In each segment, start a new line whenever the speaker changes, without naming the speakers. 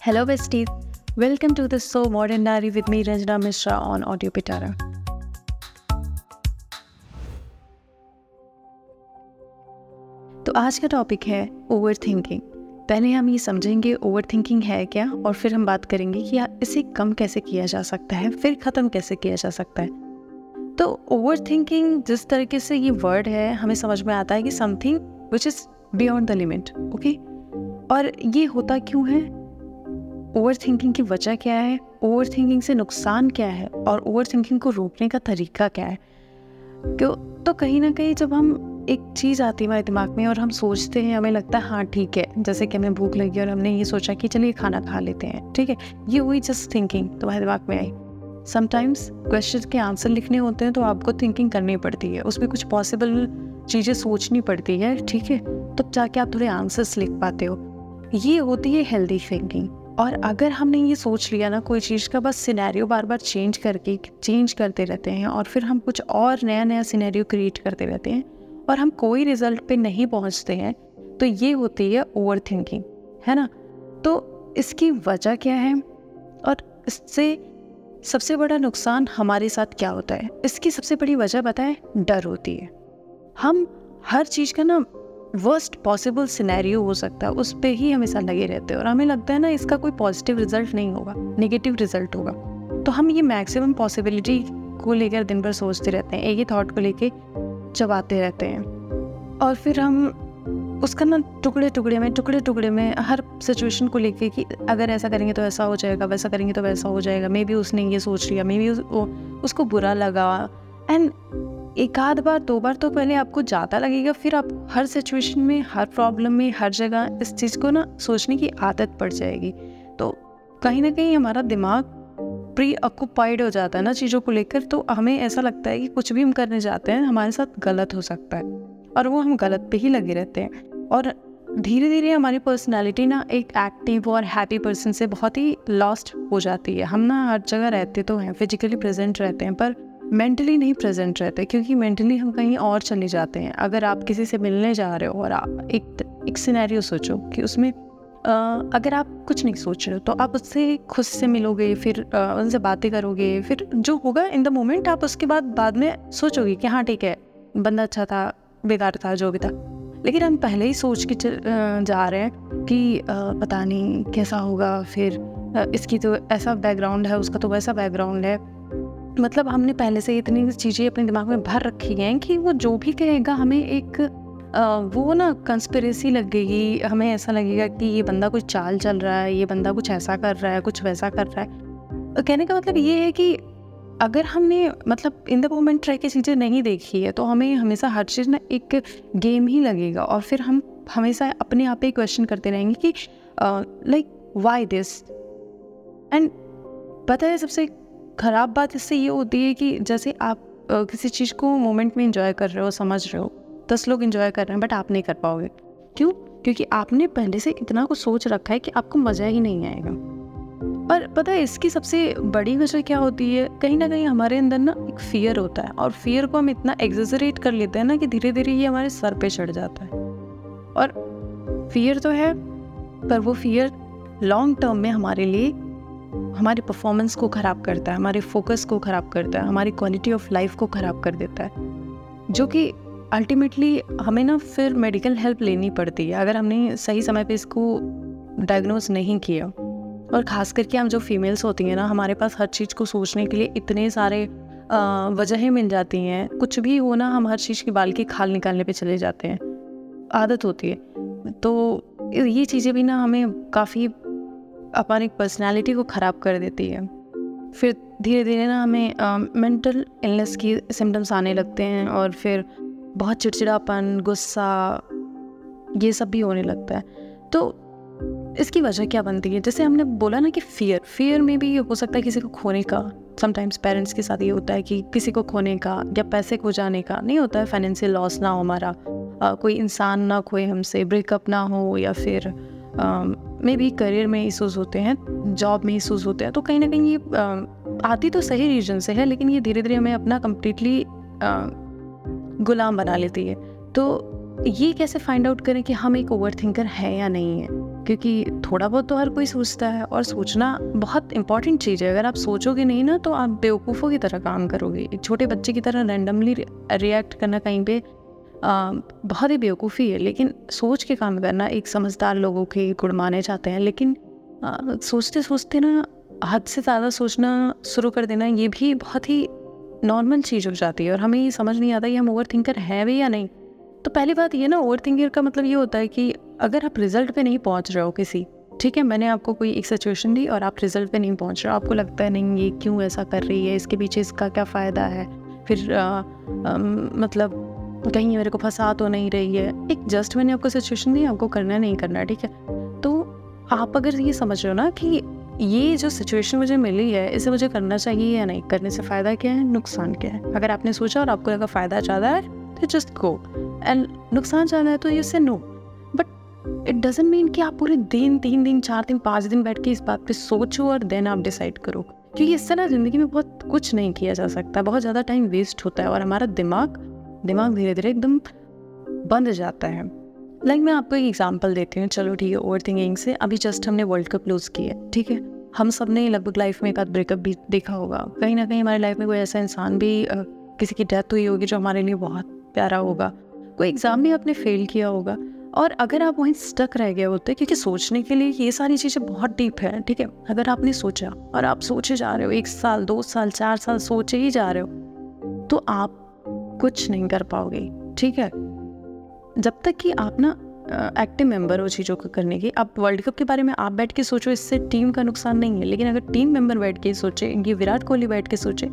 Hello, besties. Welcome to the So Modern Diary with me, Ranjana Mishra, on Audio Pitara. तो आज का topic है over thinking पहले हम ये समझेंगे ओवर थिंकिंग है क्या और फिर हम बात करेंगे कि इसे कम कैसे किया जा सकता है फिर ख़त्म कैसे किया जा सकता है तो ओवर थिंकिंग जिस तरीके से ये वर्ड है हमें समझ में आता है कि something which is beyond the limit okay और ये होता क्यों है ओवर थिंकिंग की वजह क्या है? ओवर थिंकिंग से नुकसान क्या है? और ओवर थिंकिंग को रोकने का तरीका क्या है? क्यों? तो कहीं ना कहीं जब हम एक चीज़ आती है हमारे दिमाग में और हम सोचते हैं, हमें लगता है हाँ ठीक है। जैसे कि हमें भूख लगी और हमने ये सोचा कि चलिए खाना खा लेते हैं, ठीक है? ये हुई जस्ट थिंकिंग तुम्हारे दिमाग में आई। समटाइम्स क्वेश्चन के आंसर लिखने होते हैं तो आपको थिंकिंग करनी पड़ती है। उसमें कुछ पॉसिबल चीज़ें सोचनी पड़ती है, ठीक है? तब जाके आप थोड़े आंसर्स लिख पाते हो। ये होती है हेल्दी थिंकिंग और अगर हमने ये सोच लिया ना कोई चीज़ का, बस सिनेरियो बार बार चेंज करके चेंज करते रहते हैं और फिर हम कुछ और नया नया सिनेरियो क्रिएट करते रहते हैं और हम कोई रिज़ल्ट पे नहीं पहुँचते हैं तो ये होती है ओवर थिंकिंग है ना? तो इसकी वजह क्या है? और इससे सबसे बड़ा नुकसान हमारे साथ क्या होता है? इसकी सबसे बड़ी वजह बताएँ, डर होती है। हम हर चीज़ का ना वर्स्ट पॉसिबल सिनेरियो हो सकता है उस पर ही हमेशा लगे रहते हैं। और हमें लगता है ना इसका कोई पॉजिटिव रिज़ल्ट नहीं होगा नेगेटिव रिज़ल्ट होगा। तो हम ये मैक्सिमम पॉसिबिलिटी को लेकर दिन भर सोचते रहते हैं एक ही थॉट को लेके चबाते रहते हैं। और फिर हम उसका ना टुकड़े टुकड़े में टुकड़े टुकड़े में हर सिचुएशन को लेके कि अगर ऐसा करेंगे तो ऐसा हो जाएगा वैसा करेंगे तो वैसा हो जाएगा। मे बी उसने ये सोच लिया मे बी उस, उसको बुरा लगा। एंड एक आध बार, दो बार तो पहले आपको ज़्यादा लगेगा, फिर आप हर सिचुएशन में, हर प्रॉब्लम में, हर जगह इस चीज़ को ना सोचने की आदत पड़ जाएगी। तो कहीं ना कहीं हमारा दिमाग प्री ऑक्यूपाइड हो जाता है ना चीज़ों को लेकर तो हमें ऐसा लगता है कि कुछ भी हम करने जाते हैं, हमारे साथ गलत हो सकता है, और वो हम गलत पे ही लगे रहते हैं। और धीरे धीरे हमारी पर्सनालिटी ना एक एक्टिव और हैप्पी पर्सन से बहुत ही लॉस्ट हो जाती है। हम ना हर जगह रहते तो हैं फिजिकली प्रेजेंट रहते हैं, पर मेंटली नहीं प्रेजेंट रहते क्योंकि मेंटली हम कहीं और चले जाते हैं। अगर आप किसी से मिलने जा रहे हो और आप एक एक सिनेरियो सोचो कि उसमें आ, अगर आप कुछ नहीं सोच रहे हो तो आप उससे खुद से मिलोगे फिर आ, उनसे बातें करोगे फिर जो होगा इन द मोमेंट आप उसके बाद बाद में सोचोगे कि हाँ ठीक है बंदा अच्छा था बेकार था जो भी था। लेकिन हम पहले ही सोच के जा रहे हैं कि पता नहीं कैसा होगा फिर इसकी तो ऐसा बैकग्राउंड है उसका तो वैसा बैकग्राउंड है। मतलब हमने पहले से इतनी चीज़ें अपने दिमाग में भर रखी हैं कि वो जो भी कहेगा हमें एक आ, वो ना कंस्परेसी लग गई हमें ऐसा लगेगा कि ये बंदा कुछ चाल चल रहा है ये बंदा कुछ ऐसा कर रहा है कुछ वैसा कर रहा है। कहने का मतलब ये है कि अगर हमने मतलब इन द मोमेंट ट्राई की चीज़ें नहीं देखी है तो हमें हमेशा हर चीज़ ना एक गेम ही लगेगा और फिर हम हमेशा अपने आप ही क्वेश्चन करते रहेंगे कि लाइक वाई दिस एंड पता है सबसे ख़राब बात इससे ये होती है कि जैसे आप किसी चीज़ को मोमेंट में इंजॉय कर रहे हो, समझ रहे हो, दस लोग इंजॉय कर रहे हैं बट आप नहीं कर पाओगे। क्यों? क्योंकि आपने पहले से इतना कुछ सोच रखा है कि आपको मज़ा ही नहीं आएगा। पर पता है, इसकी सबसे बड़ी वजह क्या होती है? कहीं ना कहीं हमारे अंदर ना एक फियर होता है, और फियर को हम इतना एग्जेजरेट कर लेते हैं ना कि धीरे धीरे ये हमारे सर पे चढ़ जाता है। और फियर तो है, पर वो फियर लॉन्ग टर्म में हमारे लिए हमारी परफॉर्मेंस को ख़राब करता है, हमारे फोकस को ख़राब करता है, हमारी क्वालिटी ऑफ़ लाइफ को ख़राब कर देता है। जो कि अल्टीमेटली हमें ना फिर मेडिकल हेल्प लेनी पड़ती है। अगर हमने सही समय पे इसको डायग्नोज नहीं किया, और ख़ास करके हम जो फीमेल्स होती हैं ना, हमारे पास हर चीज़ को सोचने के लिए इतने सारे वजहें मिल जाती हैं। कुछ भी हो ना, हम हर चीज़ की बाल की खाल निकालने पे चले जाते हैं। आदत होती है। तो ये चीज़ें भी ना हमें काफ़ी हमारी पर्सनालिटी को ख़राब कर देती है। फिर धीरे धीरे ना हमें मेंटल इलनेस की सिम्टम्स आने लगते हैं और फिर बहुत चिड़चिड़ापन, गुस्सा, ये सब भी होने लगता है। तो इसकी वजह क्या बनती है? जैसे हमने बोला ना कि फियर फियर में भी हो सकता है किसी को खोने का। समटाइम्स पेरेंट्स के साथ ये होता है कि किसी को खोने का या पैसे खो जाने का। नहीं होता है फाइनेंशियल लॉस ना हो हमारा। कोई इंसान ना खोए हमसे ब्रेकअप ना हो या फिर मे भी करियर में इशूज़ होते हैं जॉब में इशूज़ होते हैं तो कहीं ना कहीं ये आती तो सही रीजन से है, लेकिन ये धीरे धीरे हमें अपना कम्प्लीटली गुलाम बना लेती है। तो ये कैसे फाइंड आउट करें कि हम एक ओवर थिंकर हैं या नहीं है? क्योंकि थोड़ा बहुत तो हर कोई सोचता है और सोचना बहुत इंपॉर्टेंट चीज़ है। अगर आप सोचोगे नहीं ना तो आप बेवकूफ़ों की तरह काम करोगे। एक छोटे बच्चे की तरह रैंडमली रिएक्ट करना कहीं पे बहुत ही बेवकूफ़ी है लेकिन सोच के काम करना एक समझदार लोगों के गुण माने जाते हैं लेकिन आ, सोचते सोचते ना हद से ज़्यादा सोचना शुरू कर देना ये भी बहुत ही नॉर्मल चीज़ हो जाती है और हमें ये समझ नहीं आता कि हम ओवर थिंकर हैं भी या नहीं। तो पहली बात ये ना ओवर थिंकर का मतलब ये होता है कि अगर आप रिज़ल्ट पे नहीं पहुँच रहे हो किसी ठीक है मैंने आपको कोई एक सिचुएशन दी और आप रिज़ल्ट पे नहीं पहुँच रहे हो आपको लगता है नहीं ये क्यों ऐसा कर रही है इसके पीछे इसका क्या फ़ायदा है? फिर आ, आ, मतलब कहीं मेरे को फंसा तो नहीं रही है। एक जस्ट मैंने आपको सिचुएशन दी आपको करना नहीं करना, ठीक है? तो आप अगर ये समझ रहे हो ना कि ये जो सिचुएशन मुझे मिली है, इसे मुझे करना चाहिए या नहीं, करने से फ़ायदा क्या है, नुकसान क्या है? अगर आपने सोचा और आपको लगा फ़ायदा ज़्यादा है तो जस्ट गो एंड नुकसान ज़्यादा है तो you say no but it doesn't mean कि आप पूरे दिन, तीन दिन, चार दिन, पाँच दिन बैठ के इस बात पे सोचो और देन आप डिसाइड करो। क्योंकि इससे ना ज़िंदगी में बहुत कुछ नहीं किया जा सकता, बहुत ज़्यादा टाइम वेस्ट होता है और हमारा दिमाग दिमाग धीरे धीरे एकदम बंद जाता है। लाइक मैं आपको एक एग्ज़ाम्पल देती हूँ। चलो ठीक है ओवर थिंकिंग से। अभी जस्ट हमने वर्ल्ड कप लूज़ किया ठीक है? हम सबने लगभग लाइफ में एक आध ब्रेकअप भी देखा होगा। कहीं ना कहीं हमारी लाइफ में कोई ऐसा इंसान भी आ, किसी की डेथ हुई होगी जो हमारे लिए बहुत प्यारा होगा। कोई एग्ज़ाम भी आपने फेल किया होगा। और अगर आप वहीं स्टक रह गए होते क्योंकि सोचने के लिए ये सारी चीज़ें बहुत डीप है ठीक है? अगर आपने सोचा और आप सोचे जा रहे हो एक साल दो साल चार साल सोचे ही जा रहे हो तो आप कुछ नहीं कर पाओगे, ठीक है? जब तक कि आप ना एक्टिव मेंबर हो चीज़ों को करने की, अब वर्ल्ड कप के बारे में आप बैठ के सोचो, इससे टीम का नुकसान नहीं है, लेकिन अगर टीम मेंबर बैठ के सोचे, ये विराट कोहली बैठ के सोचे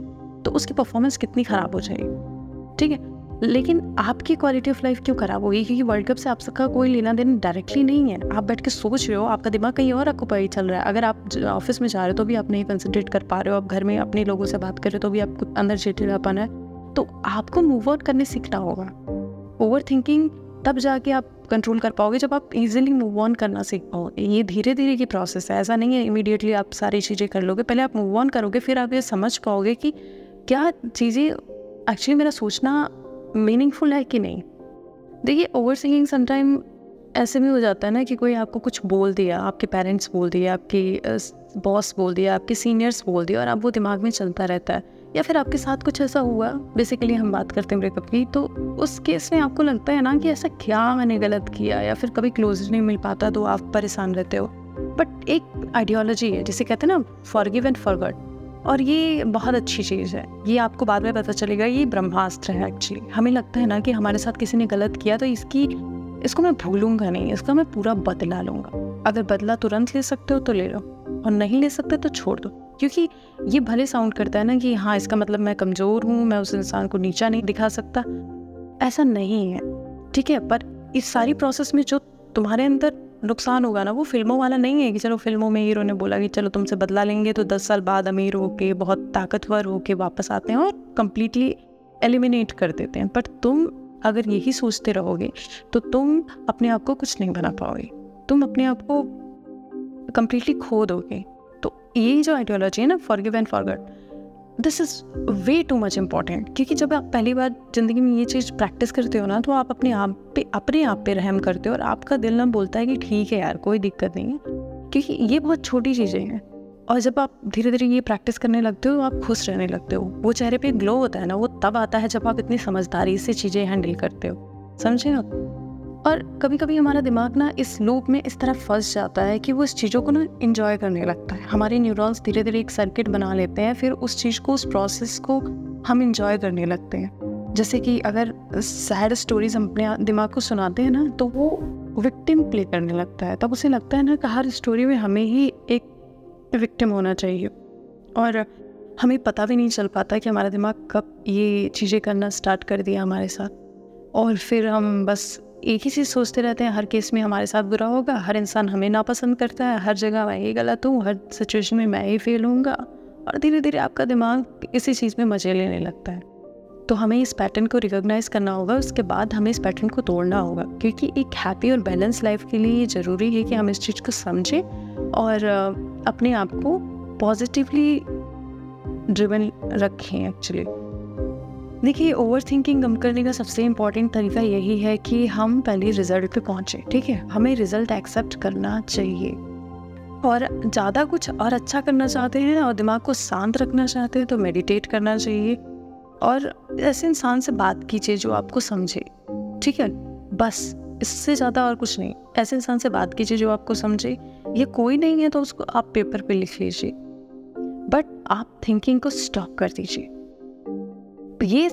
तो उसकी परफॉर्मेंस कितनी ख़राब हो जाएगी, ठीक है? लेकिन आपकी क्वालिटी ऑफ़ लाइफ क्यों ख़राब होगी? क्योंकि वर्ल्ड कप से आप सबका कोई लेना देना डायरेक्टली नहीं है। आप बैठ के सोच रहे हो, आपका दिमाग कहीं और पता चल रहा है। अगर आप ऑफ़िस में जा रहे हो तो भी आप नहीं कंसनट्रेट कर पा रहे हो। आप घर में अपने लोगों से बात कर रहे हो तो भी आपको अंदर चिड़चिड़ापन है। तो आपको मूव आउट करने सीखना होगा। ओवर थिंकिंग तब जाके आप कंट्रोल कर पाओगे जब आप इजीली मूव ऑन करना सीख पाओगे ये धीरे धीरे की प्रोसेस है, ऐसा नहीं है इमीडिएटली आप सारी चीज़ें कर लोगे, पहले आप मूव ऑन करोगे, फिर आप ये समझ पाओगे कि क्या चीज़ें एक्चुअली मेरा सोचना मीनिंगफुल है कि नहीं। देखिए ओवर सिंगिंग समटाइम ऐसे भी हो जाता है ना कि कोई आपको कुछ बोल दिया, आपके पेरेंट्स बोल दिया आपके बॉस बोल दिया, आपके सीनियर्स बोल दिया और आप वो दिमाग में चलता रहता है। या फिर आपके साथ कुछ ऐसा हुआ? बेसिकली हम बात करते हैं ब्रेकअप की तो उस केस में आपको लगता है ना कि ऐसा क्या मैंने गलत किया या फिर कभी क्लोज नहीं मिल पाता तो आप परेशान रहते हो? बट एक आइडियोलॉजी है, जिसे कहते हैं ना फॉरगिव एंड फॉरगट और ये बहुत अच्छी चीज़ है। ये आपको बाद में पता चलेगा, ये ब्रह्मास्त्र है एक्चुअली हमें लगता है ना कि हमारे साथ किसी ने गलत किया तो इसकी, इसको मैं भूलूँगा नहीं, इसका मैं पूरा बदला लूँगा। अगर बदला तुरंत ले सकते हो तो ले लो। और नहीं ले सकते तो छोड़ दो। क्योंकि ये भले साउंड करता है ना कि हाँ इसका मतलब मैं कमज़ोर हूँ, मैं उस इंसान को नीचा नहीं दिखा सकता। ऐसा नहीं है, ठीक है? पर इस सारी प्रोसेस में जो तुम्हारे अंदर नुकसान होगा ना, वो फ़िल्मों वाला नहीं है कि चलो फ़िल्मों में हीरो ने बोला कि चलो तुमसे बदला लेंगे तो दस साल बाद अमीर होके, बहुत ताकतवर होके वापस आते हैं और कम्प्लीटली एलिमिनेट कर देते हैं। बट तुम अगर यही सोचते रहोगे तो तुम अपने आप को कुछ नहीं बना पाओगे। तुम अपने आप को कम्प्लीटली खो दोगे। तो ये जो आइडियोलॉजी है ना forgive and forget this is way too much important क्योंकि जब आप पहली बार ज़िंदगी में ये चीज़ प्रैक्टिस करते हो ना तो आप अपने आप पे अपने आप पे रहम करते हो और आपका दिल ना बोलता है कि ठीक है यार कोई दिक्कत नहीं है क्योंकि ये बहुत छोटी चीज़ें हैं और जब आप धीरे धीरे ये प्रैक्टिस करने लगते हो आप खुश रहने लगते हो वो चेहरे पे ग्लो होता है ना वो तब आता है जब आप इतनी समझदारी से चीज़ें हैंडल करते हो समझे आप और कभी कभी हमारा दिमाग ना इस लूप में इस तरह फंस जाता है कि वो इस चीज़ों को ना इन्जॉय करने लगता है। हमारे न्यूरॉन्स धीरे धीरे एक सर्किट बना लेते हैं, फिर उस चीज़ को, उस प्रोसेस को हम इन्जॉय करने लगते हैं। जैसे कि अगर सैड स्टोरीज हम अपने दिमाग को सुनाते हैं ना तो वो विक्टिम प्ले करने लगता है। तब उसे लगता है ना कि हर स्टोरी में हमें ही एक विक्टिम होना चाहिए। और हमें पता भी नहीं चल पाता कि हमारा दिमाग कब ये चीज़ें करना स्टार्ट कर दिया हमारे साथ। और फिर हम बस एक ही चीज़ सोचते रहते हैं, हर केस में हमारे साथ बुरा होगा, हर इंसान हमें नापसंद करता है, हर जगह मैं ही गलत हूँ, हर सिचुएशन में मैं ही फेल हूँगा और धीरे धीरे आपका दिमाग इसी चीज़ में मज़े लेने लगता है। तो हमें इस पैटर्न को रिकॉग्नाइज करना होगा, उसके बाद हमें इस पैटर्न को तोड़ना होगा, क्योंकि एक हैप्पी और बैलेंस लाइफ के लिए ये ज़रूरी है कि हम इस चीज़ को समझें और, अपने आप को पॉजिटिवली ड्रिवन रखें एक्चुअली देखिए ओवर थिंकिंग कम करने का सबसे इंपॉर्टेंट तरीका यही है कि हम पहले रिज़ल्ट पे पहुँचे, ठीक है? हमें रिज़ल्ट एक्सेप्ट करना चाहिए। और ज़्यादा कुछ और अच्छा करना चाहते हैं और दिमाग को शांत रखना चाहते हैं तो मेडिटेट करना चाहिए। और ऐसे इंसान से बात कीजिए जो आपको समझे, ठीक है? बस, इससे ज़्यादा और कुछ नहीं। ऐसे इंसान से बात कीजिए जो आपको समझे। ये कोई नहीं है तो उसको आप पेपर पे लिख लीजिए। बट आप थिंकिंग को स्टॉप कर दीजिए। ये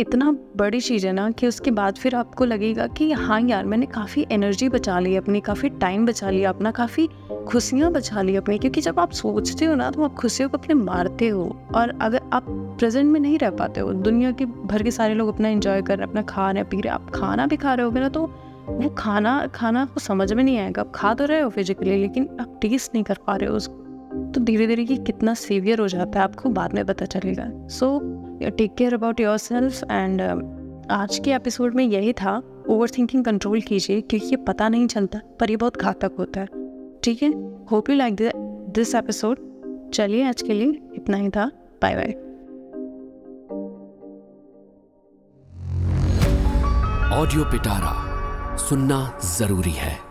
इतना बड़ी चीज़ है ना कि उसके बाद फिर आपको लगेगा कि हाँ यार, मैंने काफ़ी एनर्जी बचा ली अपनी, काफ़ी टाइम बचा लिया अपना, काफ़ी खुशियाँ बचा ली अपनी, क्योंकि जब आप सोचते हो ना तो आप खुशियों को अपने मारते हो। और अगर आप प्रेजेंट में नहीं रह पाते हो, दुनिया के भर के सारे लोग अपना इंजॉय कर रहे हैं, अपना खा रहे पी रहे आप खाना भी खा रहे हो ना तो वो खाना खाना आपको समझ में नहीं आएगा। आप खा तो रहे हो फिजिकली लेकिन आप टेस्ट नहीं कर पा रहे हो उसको तो धीरे धीरे ये कितना सेवियर हो जाता है, आपको बाद में पता चलेगा। So take care about yourself and आज के एपिसोड में यही था ओवर थिंकिंग कंट्रोल कीजिए, क्योंकि ये पता नहीं चलता, पर ये बहुत घातक होता है। ठीक है? Hope you like this episode चलिए आज के लिए इतना ही था। बाय बाय
ऑडियो पिटारा सुनना ज़रूरी है।